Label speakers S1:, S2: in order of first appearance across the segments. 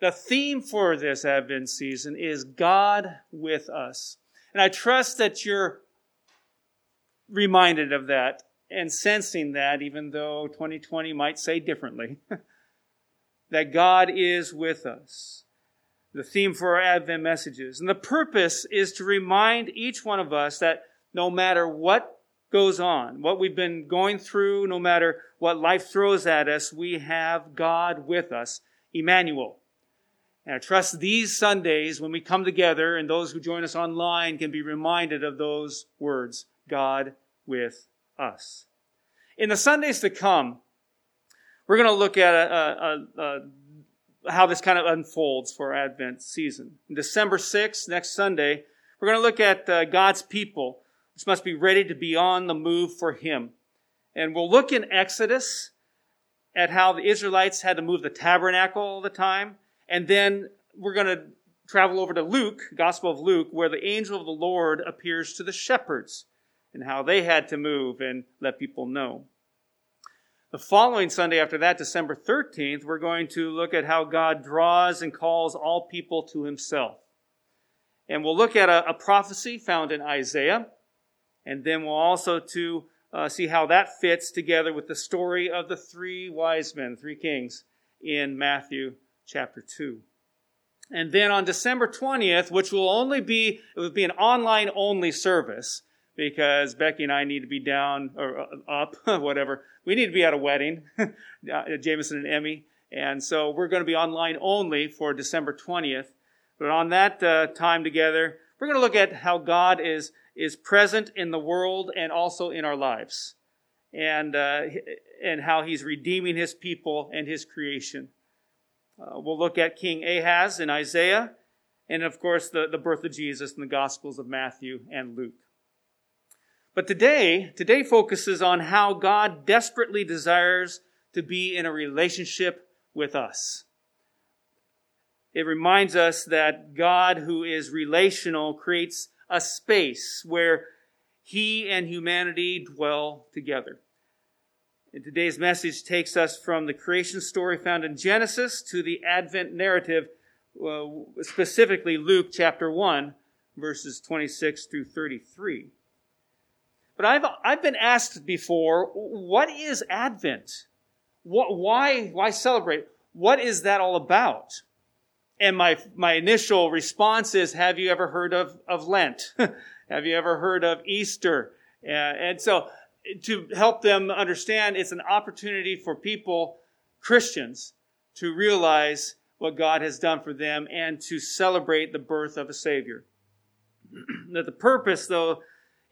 S1: The theme for this Advent season is God with us. And I trust that you're reminded of that and sensing that, even though 2020 might say differently, that God is with us. The theme for our Advent messages. And the purpose is to remind each one of us that no matter what goes on, what we've been going through, no matter what life throws at us, we have God with us, Emmanuel. And I trust these Sundays, when we come together, and those who join us online can be reminded of those words God with us. In the Sundays to come, we're going to look at a, a, a, how this kind of unfolds for Advent season. December 6th, next Sunday, we're going to look at uh, God's people, which must be ready to be on the move for Him. And we'll look in Exodus at how the Israelites had to move the tabernacle all the time. And then we're going to travel over to Luke, Gospel of Luke, where the angel of the Lord appears to the shepherds and how they had to move and let people know. The following Sunday after that, December 13th, we're going to look at how God draws and calls all people to himself. And we'll look at a, a prophecy found in Isaiah, and then we'll also to uh, see how that fits together with the story of the three wise men, three kings, in Matthew chapter 2. And then on December 20th, which will only be, it will be an online only service, because Becky and I need to be down or uh, up, whatever. We need to be at a wedding, uh, Jameson and Emmy. And so we're going to be online only for December 20th. But on that uh, time together, we're going to look at how God is, is present in the world and also in our lives. And, uh, and how he's redeeming his people and his creation. Uh, we'll look at King Ahaz in Isaiah, and of course, the, the birth of Jesus in the Gospels of Matthew and Luke. But today, today focuses on how God desperately desires to be in a relationship with us. It reminds us that God, who is relational, creates a space where he and humanity dwell together. And today's message takes us from the creation story found in Genesis to the Advent narrative, uh, specifically Luke chapter 1, verses 26 through 33. But I've, I've been asked before, what is Advent? What, why, why celebrate? What is that all about? And my, my initial response is, have you ever heard of, of Lent? have you ever heard of Easter? Uh, and so to help them understand, it's an opportunity for people, Christians, to realize what God has done for them and to celebrate the birth of a Savior. that the purpose, though,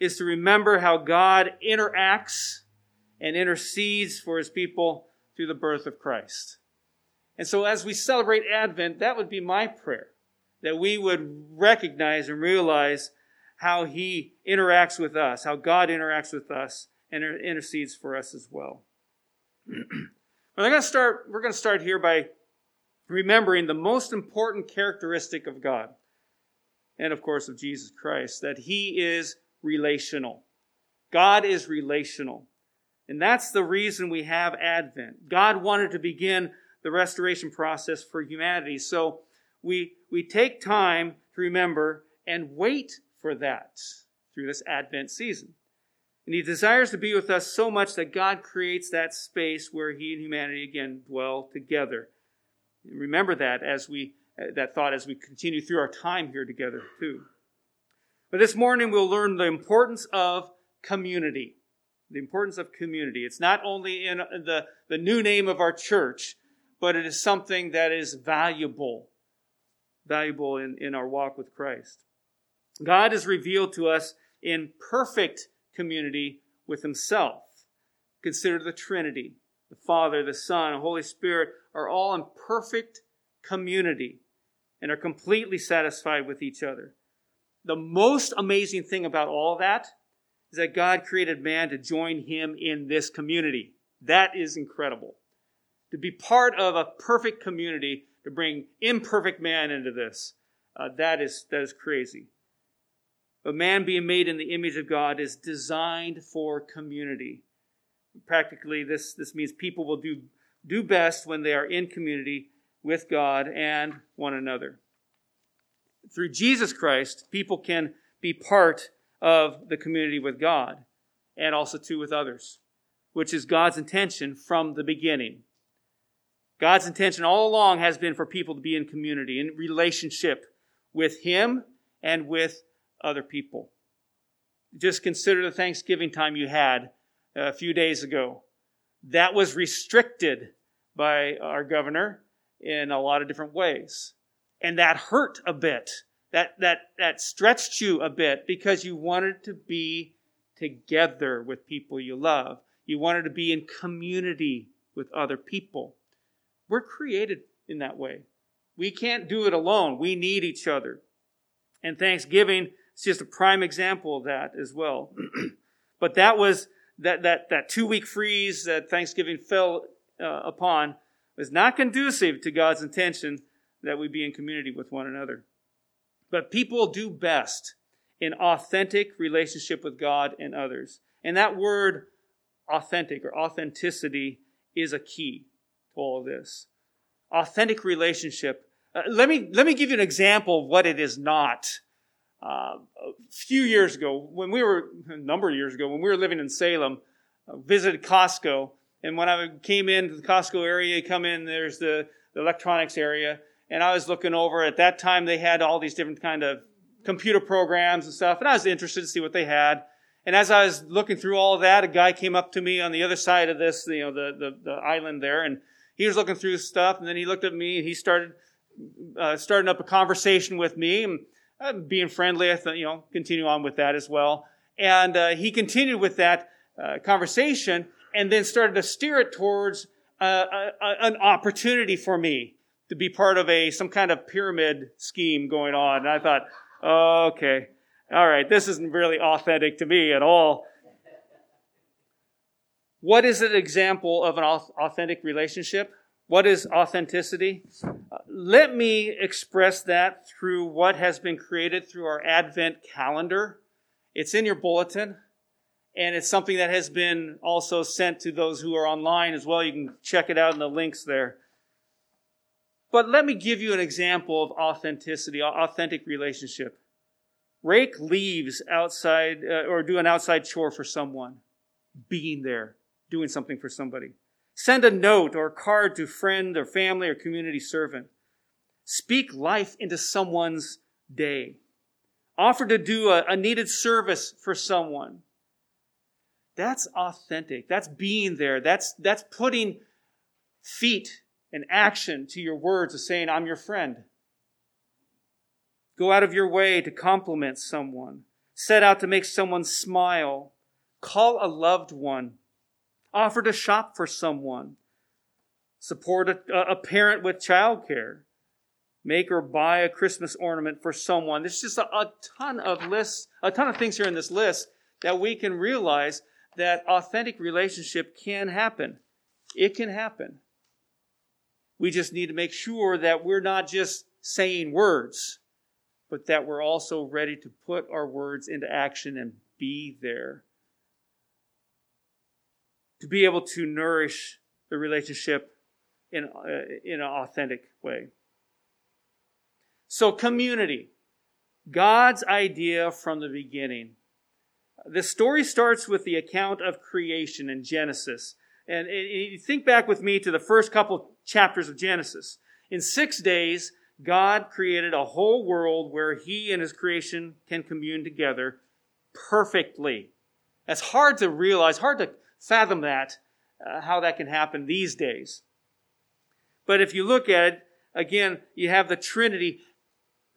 S1: is to remember how God interacts and intercedes for his people through the birth of Christ. And so as we celebrate Advent, that would be my prayer, that we would recognize and realize how he interacts with us, how God interacts with us intercedes for us as well. I'm going to start, we're going to start here by remembering the most important characteristic of God and of course of Jesus Christ, that he is relational. God is relational. And that's the reason we have Advent. God wanted to begin the restoration process for humanity. So we, we take time to remember and wait for that through this Advent season. And He desires to be with us so much that God creates that space where He and humanity again dwell together. Remember that as we, that thought as we continue through our time here together too. But this morning we'll learn the importance of community. The importance of community. It's not only in the, the new name of our church, but it is something that is valuable, valuable in, in our walk with Christ. God is revealed to us in perfect community with Himself. Consider the Trinity. The Father, the Son, and Holy Spirit are all in perfect community and are completely satisfied with each other the most amazing thing about all that is that God created man to join him in this community. That is incredible. To be part of a perfect community, to bring imperfect man into this, uh, that, is, that is crazy. But man being made in the image of God is designed for community. Practically, this, this means people will do, do best when they are in community with God and one another. Through Jesus Christ, people can be part of the community with God and also too with others, which is God's intention from the beginning. God's intention all along has been for people to be in community, in relationship with Him and with other people. Just consider the Thanksgiving time you had uh, a few days ago. That was restricted by our governor in a lot of different ways. And that hurt a bit. That, that, that stretched you a bit because you wanted to be together with people you love. You wanted to be in community with other people. We're created in that way. We can't do it alone. We need each other. And Thanksgiving is just a prime example of that as well. but that was that, that, that two week freeze that Thanksgiving fell uh, upon was not conducive to God's intention that we be in community with one another. But people do best in authentic relationship with God and others. And that word authentic or authenticity is a key to all of this. Authentic relationship. Uh, let me let me give you an example of what it is not. Uh, a few years ago, when we were a number of years ago, when we were living in Salem, uh, visited Costco, and when I came into the Costco area, come in, there's the, the electronics area, and I was looking over. At that time, they had all these different kind of computer programs and stuff, and I was interested to see what they had. And as I was looking through all of that, a guy came up to me on the other side of this, you know, the, the, the island there, and he was looking through stuff, and then he looked at me, and he started uh, starting up a conversation with me, and uh, being friendly, I thought, you know, continue on with that as well. And uh, he continued with that uh, conversation, and then started to steer it towards uh, an opportunity for me to be part of a some kind of pyramid scheme going on. And I thought, oh, okay, all right, this isn't really authentic to me at all. What is an example of an authentic relationship? What is authenticity? Uh, let me express that through what has been created through our Advent calendar. It's in your bulletin, and it's something that has been also sent to those who are online as well. You can check it out in the links there. But let me give you an example of authenticity, authentic relationship. Rake leaves outside uh, or do an outside chore for someone, being there, doing something for somebody. Send a note or a card to friend or family or community servant. Speak life into someone's day. Offer to do a, a needed service for someone. That's authentic. That's being there. That's, that's putting feet and action to your words of saying, I'm your friend. Go out of your way to compliment someone. Set out to make someone smile. Call a loved one offer to shop for someone, support a, a parent with childcare, make or buy a Christmas ornament for someone. There's just a, a ton of lists, a ton of things here in this list that we can realize that authentic relationship can happen. It can happen. We just need to make sure that we're not just saying words, but that we're also ready to put our words into action and be there to be able to nourish the relationship in, uh, in an authentic way. So, community. God's idea from the beginning. The story starts with the account of creation in Genesis. And you think back with me to the first couple chapters of Genesis. In six days, God created a whole world where He and His creation can commune together perfectly. That's hard to realize, hard to fathom that, uh, how that can happen these days. But if you look at it, again, you have the Trinity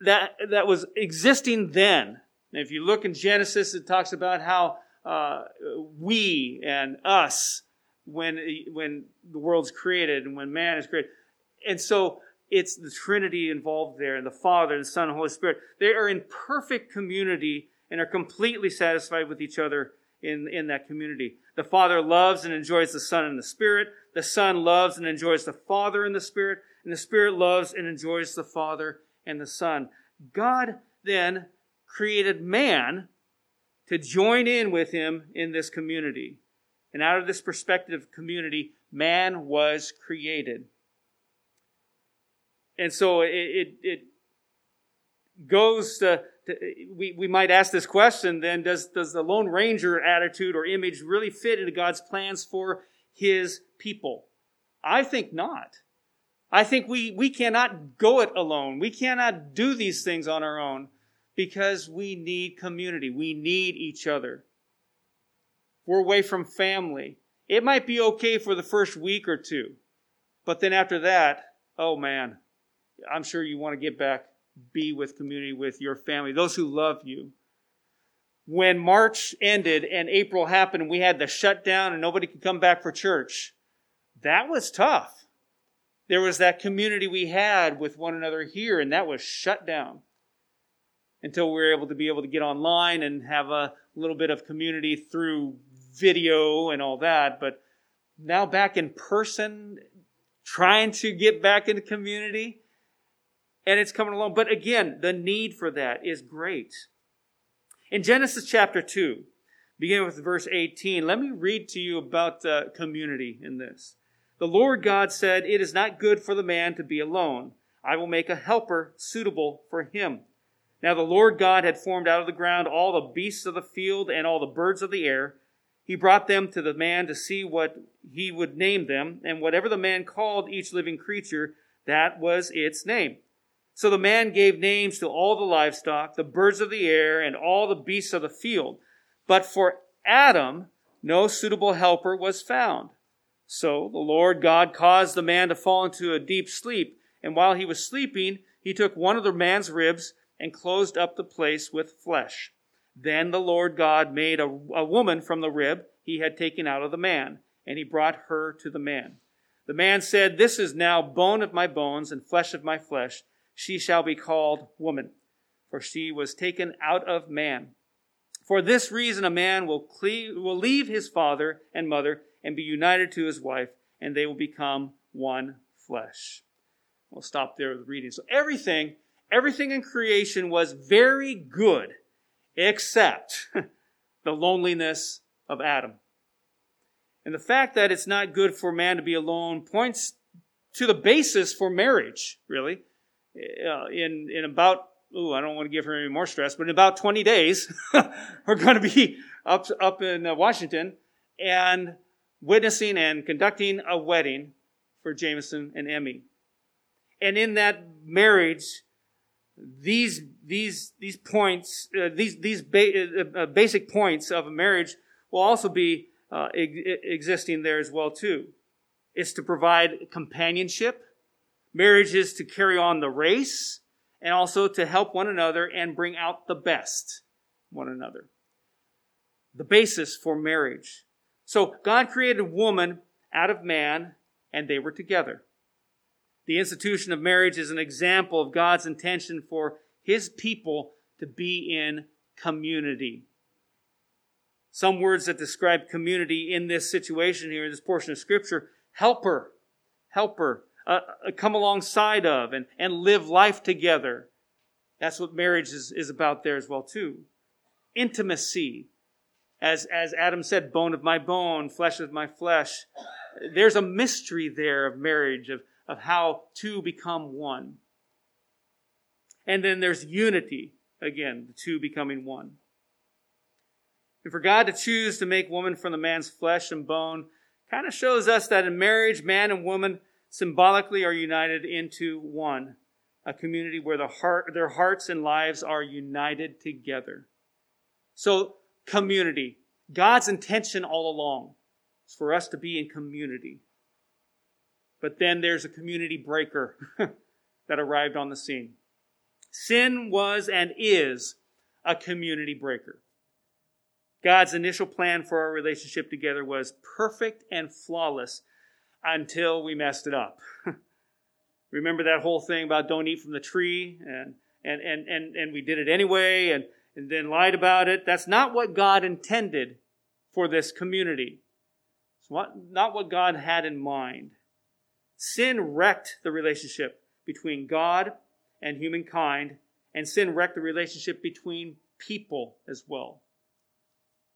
S1: that, that was existing then. And if you look in Genesis, it talks about how uh, we and us, when, when the world's created and when man is created. And so it's the Trinity involved there, and the Father, and the Son, and Holy Spirit. They are in perfect community and are completely satisfied with each other in, in that community. The Father loves and enjoys the Son and the Spirit. The Son loves and enjoys the Father and the Spirit. And the Spirit loves and enjoys the Father and the Son. God then created man to join in with him in this community. And out of this perspective of community, man was created. and so it, it, it goes to, to, we, we might ask this question then does, does the Lone Ranger attitude or image really fit into God's plans for his people? I think not. I think we, we cannot go it alone. We cannot do these things on our own because we need community. We need each other. We're away from family. It might be okay for the first week or two, but then after that, oh man, I'm sure you want to get back, be with community with your family, those who love you. When March ended and April happened we had the shutdown and nobody could come back for church, that was tough. There was that community we had with one another here, and that was shut down until we were able to be able to get online and have a little bit of community through video and all that. But now back in person, trying to get back into community, and it's coming along. But again, the need for that is great. In Genesis chapter 2, beginning with verse 18, let me read to you about uh, community in this. The Lord God said, It is not good for the man to be alone. I will make a helper suitable for him. Now the Lord God had formed out of the ground all the beasts of the field and all the birds of the air. He brought them to the man to see what he would name them, and whatever the man called each living creature, that was its name. So the man gave names to all the livestock, the birds of the air, and all the beasts of the field. But for Adam, no suitable helper was found. So the Lord God caused the man to fall into a deep sleep, and while he was sleeping, he took one of the man's ribs and closed up the place with flesh. Then the Lord God made a, a woman from the rib he had taken out of the man, and he brought her to the man. The man said, This is now bone of my bones and flesh of my flesh. She shall be called woman, for she was taken out of man. For this reason, a man will, cleave, will leave his father and mother and be united to his wife, and they will become one flesh. We'll stop there with reading. So everything everything in creation was very good except the loneliness of Adam. And the fact that it's not good for man to be alone points to the basis for marriage, really. Uh, in, in about, ooh, I don't want to give her any more stress, but in about 20 days, we're going to be up, up in uh, Washington and witnessing and conducting a wedding for Jameson and Emmy. And in that marriage, these these these points, uh, these these ba- uh, uh, basic points of a marriage will also be e- existing there as well too. It's to provide companionship. Marriage is to carry on the race and also to help one another and bring out the best one another. The basis for marriage. So God created woman out of man and they were together. The institution of marriage is an example of God's intention for his people to be in community. Some words that describe community in this situation here, in this portion of Scripture helper, helper, uh, uh, come alongside of, and, and live life together. That's what marriage is, is about there as well, too. Intimacy. As, as Adam said, bone of my bone, flesh of my flesh. There's a mystery there of marriage, of, of how two become one. And then there's unity, again, the two becoming one. And for God to choose to make woman from the man's flesh and bone kind of shows us that in marriage, man and woman symbolically are united into one, a community where the heart, their hearts and lives are united together. So, community. God's intention all along is for us to be in community. But then there's a community breaker that arrived on the scene. Sin was and is a community breaker. God's initial plan for our relationship together was perfect and flawless until we messed it up. Remember that whole thing about don't eat from the tree and and and and, and we did it anyway and, and then lied about it. That's not what God intended for this community. It's what, not what God had in mind. Sin wrecked the relationship between God and humankind, and sin wrecked the relationship between people as well.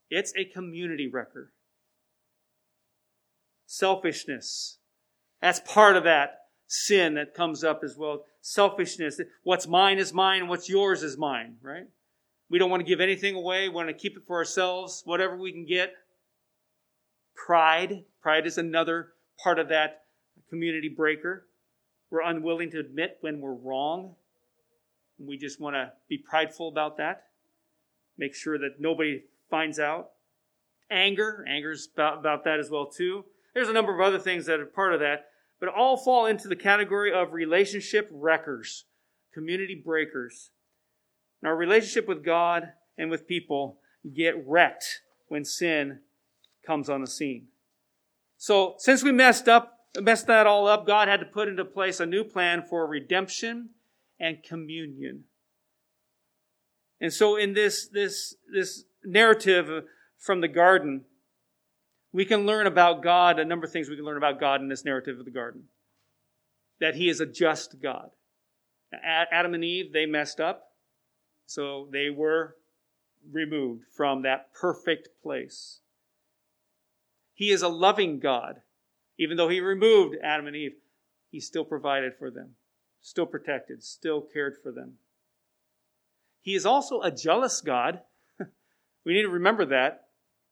S1: It's a community wrecker. Selfishness. That's part of that sin that comes up as well. Selfishness. What's mine is mine, what's yours is mine, right? We don't want to give anything away. We want to keep it for ourselves, whatever we can get. Pride. Pride is another part of that community breaker. We're unwilling to admit when we're wrong. We just want to be prideful about that. Make sure that nobody finds out. Anger. Anger's about, about that as well, too. There's a number of other things that are part of that but all fall into the category of relationship wreckers, community breakers. And our relationship with God and with people get wrecked when sin comes on the scene. So, since we messed up, messed that all up, God had to put into place a new plan for redemption and communion. And so, in this this this narrative from the garden, we can learn about God, a number of things we can learn about God in this narrative of the garden. That He is a just God. Adam and Eve, they messed up, so they were removed from that perfect place. He is a loving God. Even though He removed Adam and Eve, He still provided for them, still protected, still cared for them. He is also a jealous God. we need to remember that.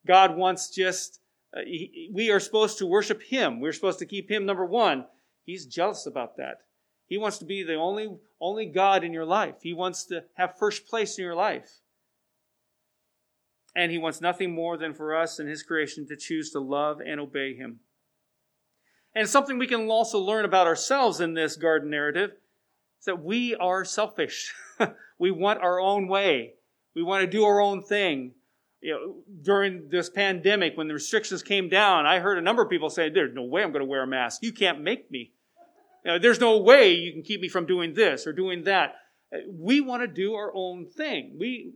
S1: God wants just uh, he, we are supposed to worship Him. We're supposed to keep Him number one. He's jealous about that. He wants to be the only, only God in your life. He wants to have first place in your life. And He wants nothing more than for us and His creation to choose to love and obey Him. And something we can also learn about ourselves in this garden narrative is that we are selfish. we want our own way. We want to do our own thing you know, during this pandemic, when the restrictions came down, I heard a number of people say, There's no way I'm going to wear a mask. You can't make me. You know, There's no way you can keep me from doing this or doing that. We want to do our own thing. We,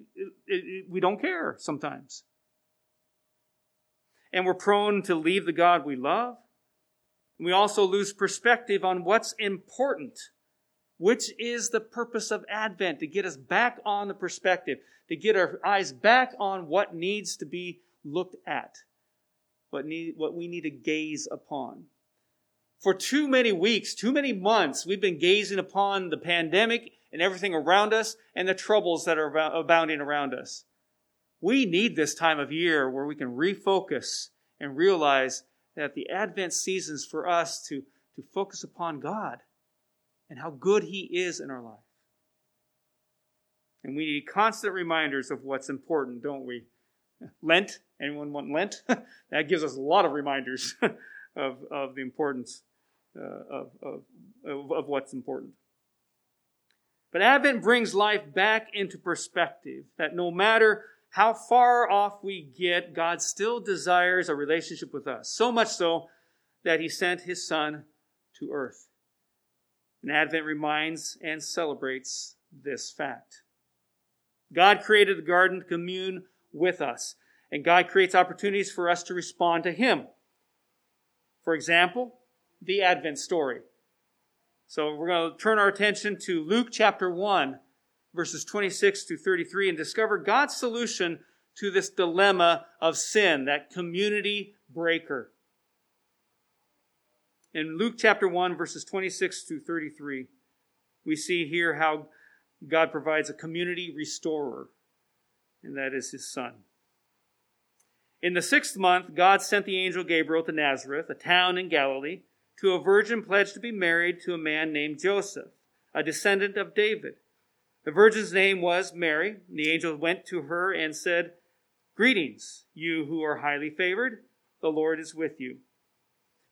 S1: we don't care sometimes. And we're prone to leave the God we love. We also lose perspective on what's important which is the purpose of Advent, to get us back on the perspective, to get our eyes back on what needs to be looked at, what, need, what we need to gaze upon. For too many weeks, too many months, we've been gazing upon the pandemic and everything around us and the troubles that are abounding around us. We need this time of year where we can refocus and realize that the Advent seasons for us to, to focus upon God and how good He is in our life. And we need constant reminders of what's important, don't we? Lent, anyone want Lent? that gives us a lot of reminders of, of the importance uh, of, of, of, of what's important. But Advent brings life back into perspective that no matter how far off we get, God still desires a relationship with us. So much so that He sent His Son to earth. And Advent reminds and celebrates this fact. God created the garden to commune with us, and God creates opportunities for us to respond to Him. For example, the Advent story. So we're going to turn our attention to Luke chapter 1, verses 26 to 33, and discover God's solution to this dilemma of sin, that community breaker in Luke chapter 1, verses 26 to 33, we see here how God provides a community restorer, and that is his son. In the sixth month, God sent the angel Gabriel to Nazareth, a town in Galilee, to a virgin pledged to be married to a man named Joseph, a descendant of David. The virgin's name was Mary. The angel went to her and said, Greetings, you who are highly favored. The Lord is with you.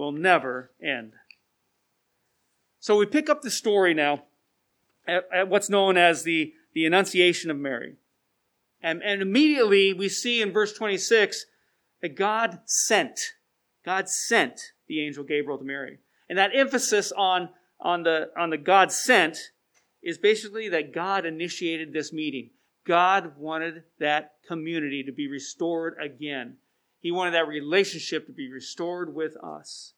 S1: will never end. So we pick up the story now at, at what's known as the, the Annunciation of Mary. And, and immediately we see in verse 26 that God sent, God sent the angel Gabriel to Mary. And that emphasis on, on the, on the God sent is basically that God initiated this meeting. God wanted that community to be restored again. He wanted that relationship to be restored with us.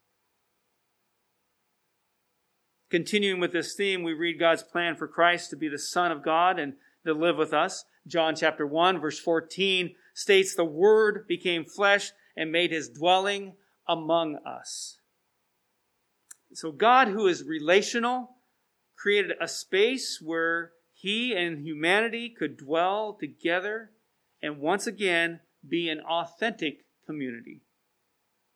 S1: Continuing with this theme, we read God's plan for Christ to be the Son of God and to live with us. John chapter 1, verse 14 states, The Word became flesh and made his dwelling among us. So, God, who is relational, created a space where he and humanity could dwell together and once again be an authentic community.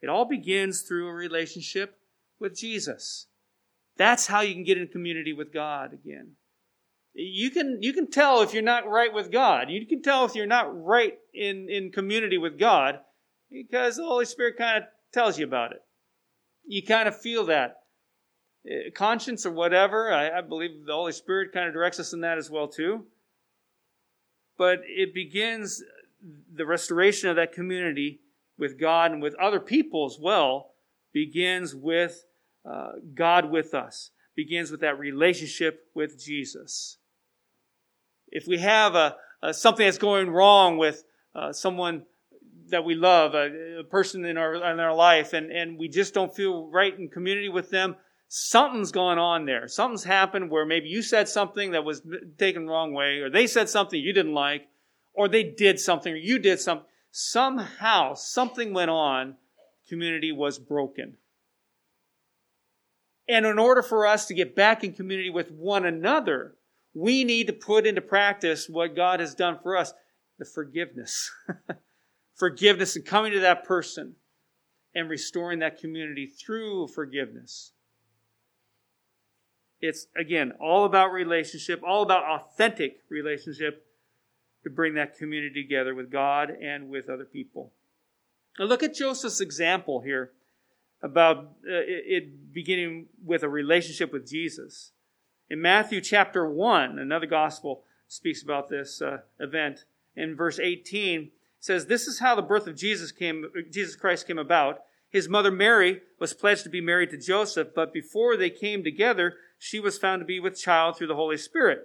S1: It all begins through a relationship with Jesus. That's how you can get in community with God again. You can, you can tell if you're not right with God. You can tell if you're not right in, in community with God because the Holy Spirit kind of tells you about it. You kind of feel that. Uh, conscience or whatever, I, I believe the Holy Spirit kind of directs us in that as well too. But it begins the restoration of that community with God and with other people as well begins with uh, God with us, begins with that relationship with Jesus. If we have a, a something that's going wrong with uh, someone that we love, a, a, person in our in our life, and, and we just don't feel right in community with them, something's going on there. Something's happened where maybe you said something that was taken the wrong way, or they said something you didn't like, or they did something, or you did something. Somehow, something went on. Community was broken. And in order for us to get back in community with one another, we need to put into practice what God has done for us the forgiveness. forgiveness and coming to that person and restoring that community through forgiveness. It's, again, all about relationship, all about authentic relationship to bring that community together with God and with other people. Now look at Joseph's example here about uh, it beginning with a relationship with Jesus. In Matthew chapter 1, another gospel speaks about this uh, event. In verse 18, says, This is how the birth of Jesus came, Jesus Christ came about. His mother Mary was pledged to be married to Joseph, but before they came together, she was found to be with child through the Holy Spirit.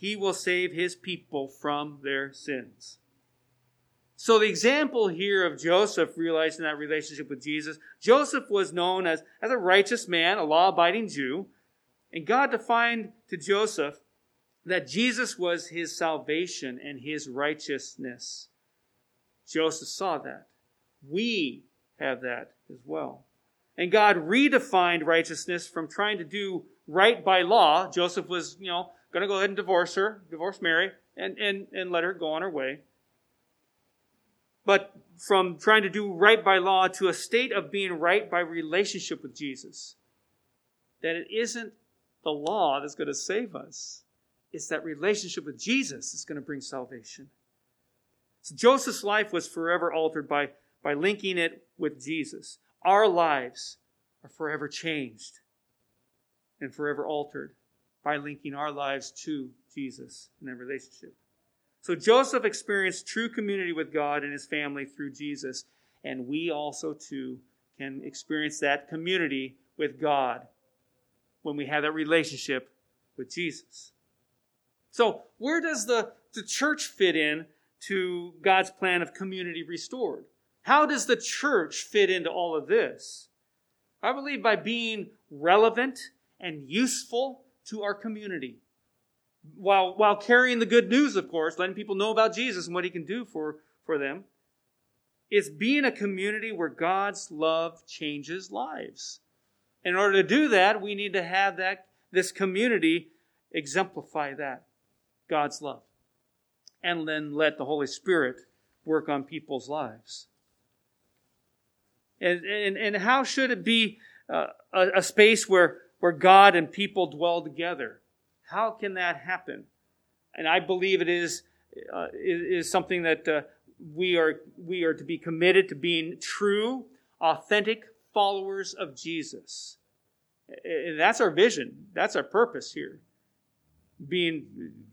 S1: he will save his people from their sins. So the example here of Joseph realizing that relationship with Jesus, Joseph was known as, as a righteous man, a law-abiding Jew, and God defined to Joseph that Jesus was his salvation and his righteousness. Joseph saw that. We have that as well. And God redefined righteousness from trying to do right by law. Joseph was, you know, going to go ahead and divorce her, divorce Mary, and, and, and let her go on her way but from trying to do right by law to a state of being right by relationship with Jesus. That it isn't the law that's going to save us. It's that relationship with Jesus that's going to bring salvation. So Joseph's life was forever altered by, by linking it with Jesus. Our lives are forever changed and forever altered by linking our lives to Jesus in that relationship. So Joseph experienced true community with God and his family through Jesus, and we also too can experience that community with God when we have that relationship with Jesus. So, where does the, the church fit in to God's plan of community restored? How does the church fit into all of this? I believe by being relevant and useful to our community while, while carrying the good news, of course, letting people know about Jesus and what he can do for, for them, it's being a community where God's love changes lives. In order to do that, we need to have that, this community exemplify that, God's love. And then let the Holy Spirit work on people's lives. And, and, and how should it be uh, a, a space where, where God and people dwell together? How can that happen? And I believe it is, uh, is, something that uh, we, are, we are to be committed to being true, authentic followers of Jesus. And that's our vision. That's our purpose here. Being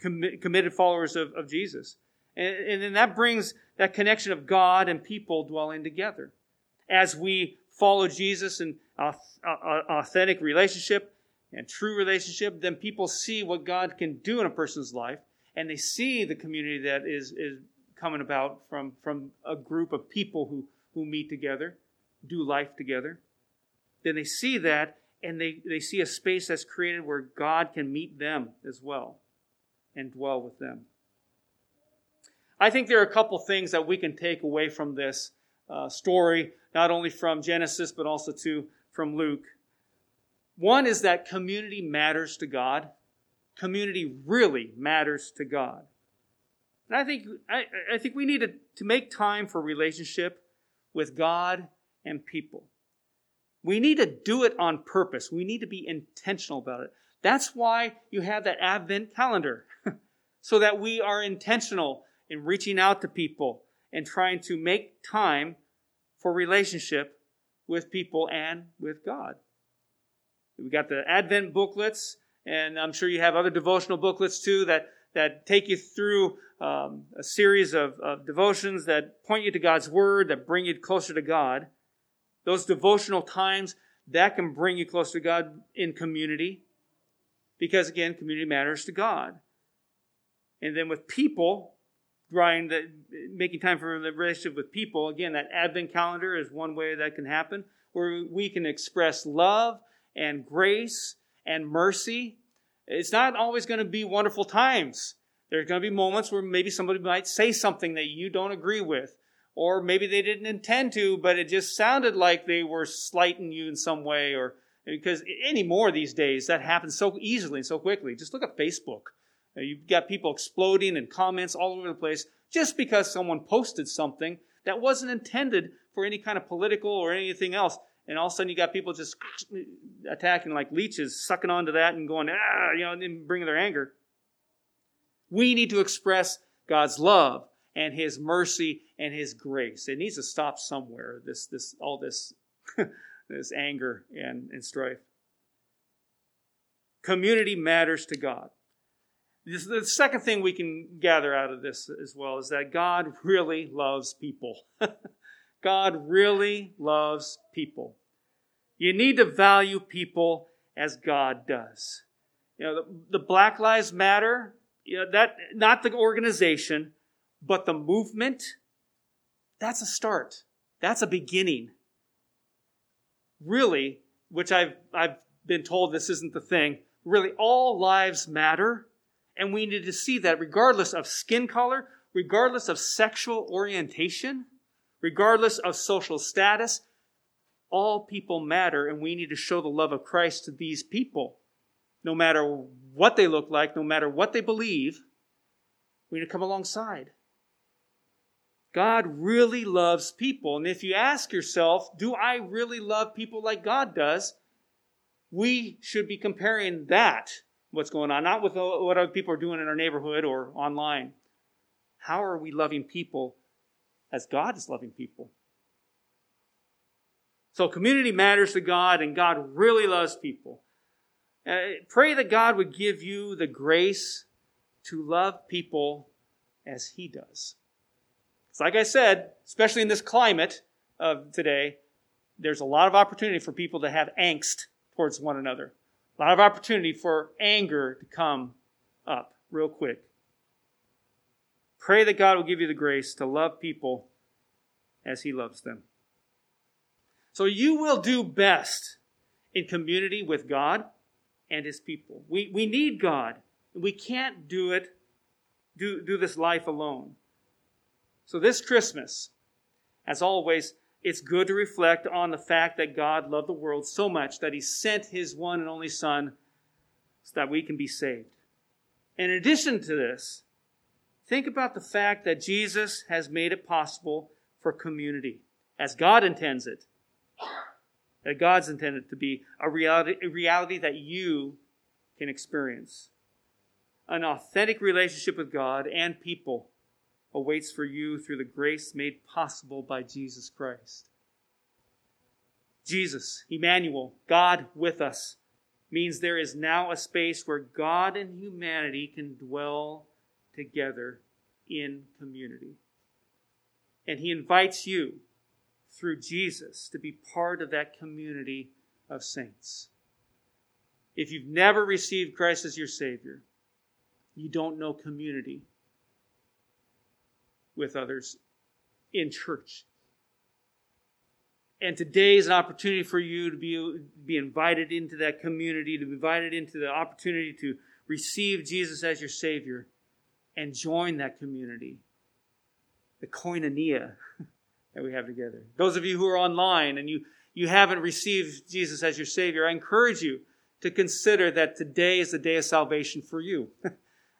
S1: commi- committed followers of, of Jesus. And, and then that brings that connection of God and people dwelling together. As we follow Jesus in authentic relationship and true relationship, then people see what God can do in a person's life, and they see the community that is, is coming about from, from a group of people who, who meet together, do life together. Then they see that, and they, they see a space that's created where God can meet them as well and dwell with them. I think there are a couple things that we can take away from this uh, story, not only from Genesis, but also to, from Luke. One is that community matters to God. Community really matters to God. And I think, I, I think we need to, to make time for relationship with God and people. We need to do it on purpose. We need to be intentional about it. That's why you have that Advent calendar, so that we are intentional in reaching out to people and trying to make time for relationship with people and with God. We got the Advent booklets, and I'm sure you have other devotional booklets too that, that take you through um, a series of, of devotions that point you to God's Word, that bring you closer to God. Those devotional times, that can bring you closer to God in community. Because again, community matters to God. And then with people, drawing the, making time for the relationship with people. Again, that Advent calendar is one way that can happen, where we can express love and grace and mercy. It's not always going to be wonderful times. There's going to be moments where maybe somebody might say something that you don't agree with, or maybe they didn't intend to, but it just sounded like they were slighting you in some way, or because anymore these days that happens so easily and so quickly. Just look at Facebook. You've got people exploding and comments all over the place just because someone posted something that wasn't intended for any kind of political or anything else. And all of a sudden you got people just attacking like leeches, sucking onto that and going, ah, you know, and bringing their anger. We need to express God's love and His mercy and His grace. It needs to stop somewhere, this, this, all this, this anger and, and strife. Community matters to God. The second thing we can gather out of this as well is that God really loves people. God really loves people. You need to value people as God does. You know, the, the Black Lives Matter, you know, that, not the organization, but the movement, that's a start. That's a beginning. Really, which I've, I've been told this isn't the thing, really all lives matter and we need to see that regardless of skin color, regardless of sexual orientation, regardless of social status, all people matter, and we need to show the love of Christ to these people. No matter what they look like, no matter what they believe, we need to come alongside. God really loves people. And if you ask yourself, do I really love people like God does? We should be comparing that what's going on, not with what other people are doing in our neighborhood or online. How are we loving people as God is loving people? So community matters to God, and God really loves people. Uh, pray that God would give you the grace to love people as He does. It's like I said, especially in this climate of today, there's a lot of opportunity for people to have angst towards one another. A lot of opportunity for anger to come up real quick. Pray that God will give you the grace to love people as He loves them. So you will do best in community with God and His people. We, we need God. We can't do it, do, do this life alone. So this Christmas, as always, it's good to reflect on the fact that God loved the world so much that he sent his one and only Son so that we can be saved. In addition to this, think about the fact that Jesus has made it possible for community as God intends it. That God's intended to be a reality, a reality that you can experience. an authentic relationship with God and people awaits for you through the grace made possible by Jesus Christ. Jesus, Emmanuel, God with us, means there is now a space where God and humanity can dwell together in community. And He invites you through Jesus to be part of that community of saints. If you've never received Christ as your Savior, you don't know community with others in church. And today is an opportunity for you to be, be invited into that community, to be invited into the opportunity to receive Jesus as your Savior and join that community. The koinonia that we have together. Those of you who are online and you, you haven't received Jesus as your Savior, I encourage you to consider that today is the day of salvation for you.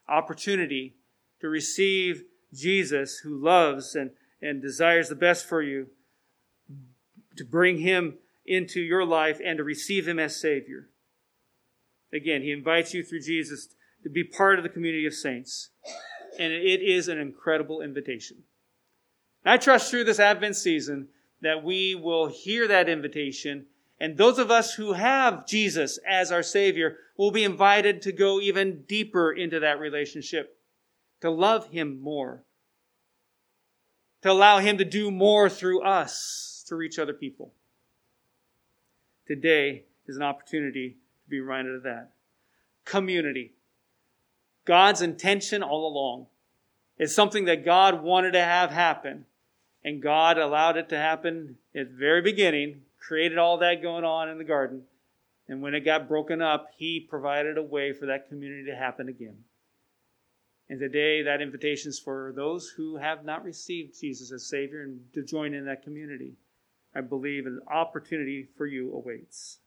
S1: Opportunity to receive Jesus who loves and, and desires the best for you, to bring him into your life and to receive him as Savior. Again, he invites you through Jesus to be part of the community of saints. And it is an incredible invitation. I trust through this Advent season that we will hear that invitation. And those of us who have Jesus as our Savior will be invited to go even deeper into that relationship, to love Him more, to allow Him to do more through us to reach other people. Today is an opportunity to be reminded of that. Community. God's intention all along is something that God wanted to have happen. And God allowed it to happen at the very beginning, created all that going on in the garden. And when it got broken up, He provided a way for that community to happen again. And today, that invitation is for those who have not received Jesus as Savior and to join in that community. I believe an opportunity for you awaits.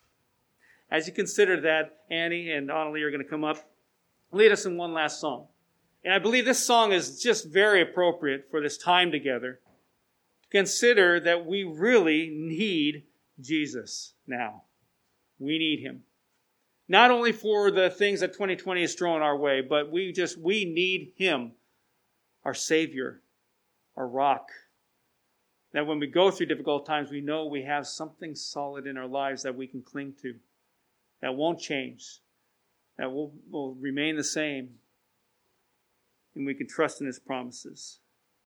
S1: As you consider that, Annie and Annalie are going to come up, lead us in one last song. And I believe this song is just very appropriate for this time together. Consider that we really need Jesus now. We need him not only for the things that 2020 is throwing our way, but we just, we need Him, our Savior, our rock. That when we go through difficult times, we know we have something solid in our lives that we can cling to, that won't change, that will, will remain the same, and we can trust in His promises.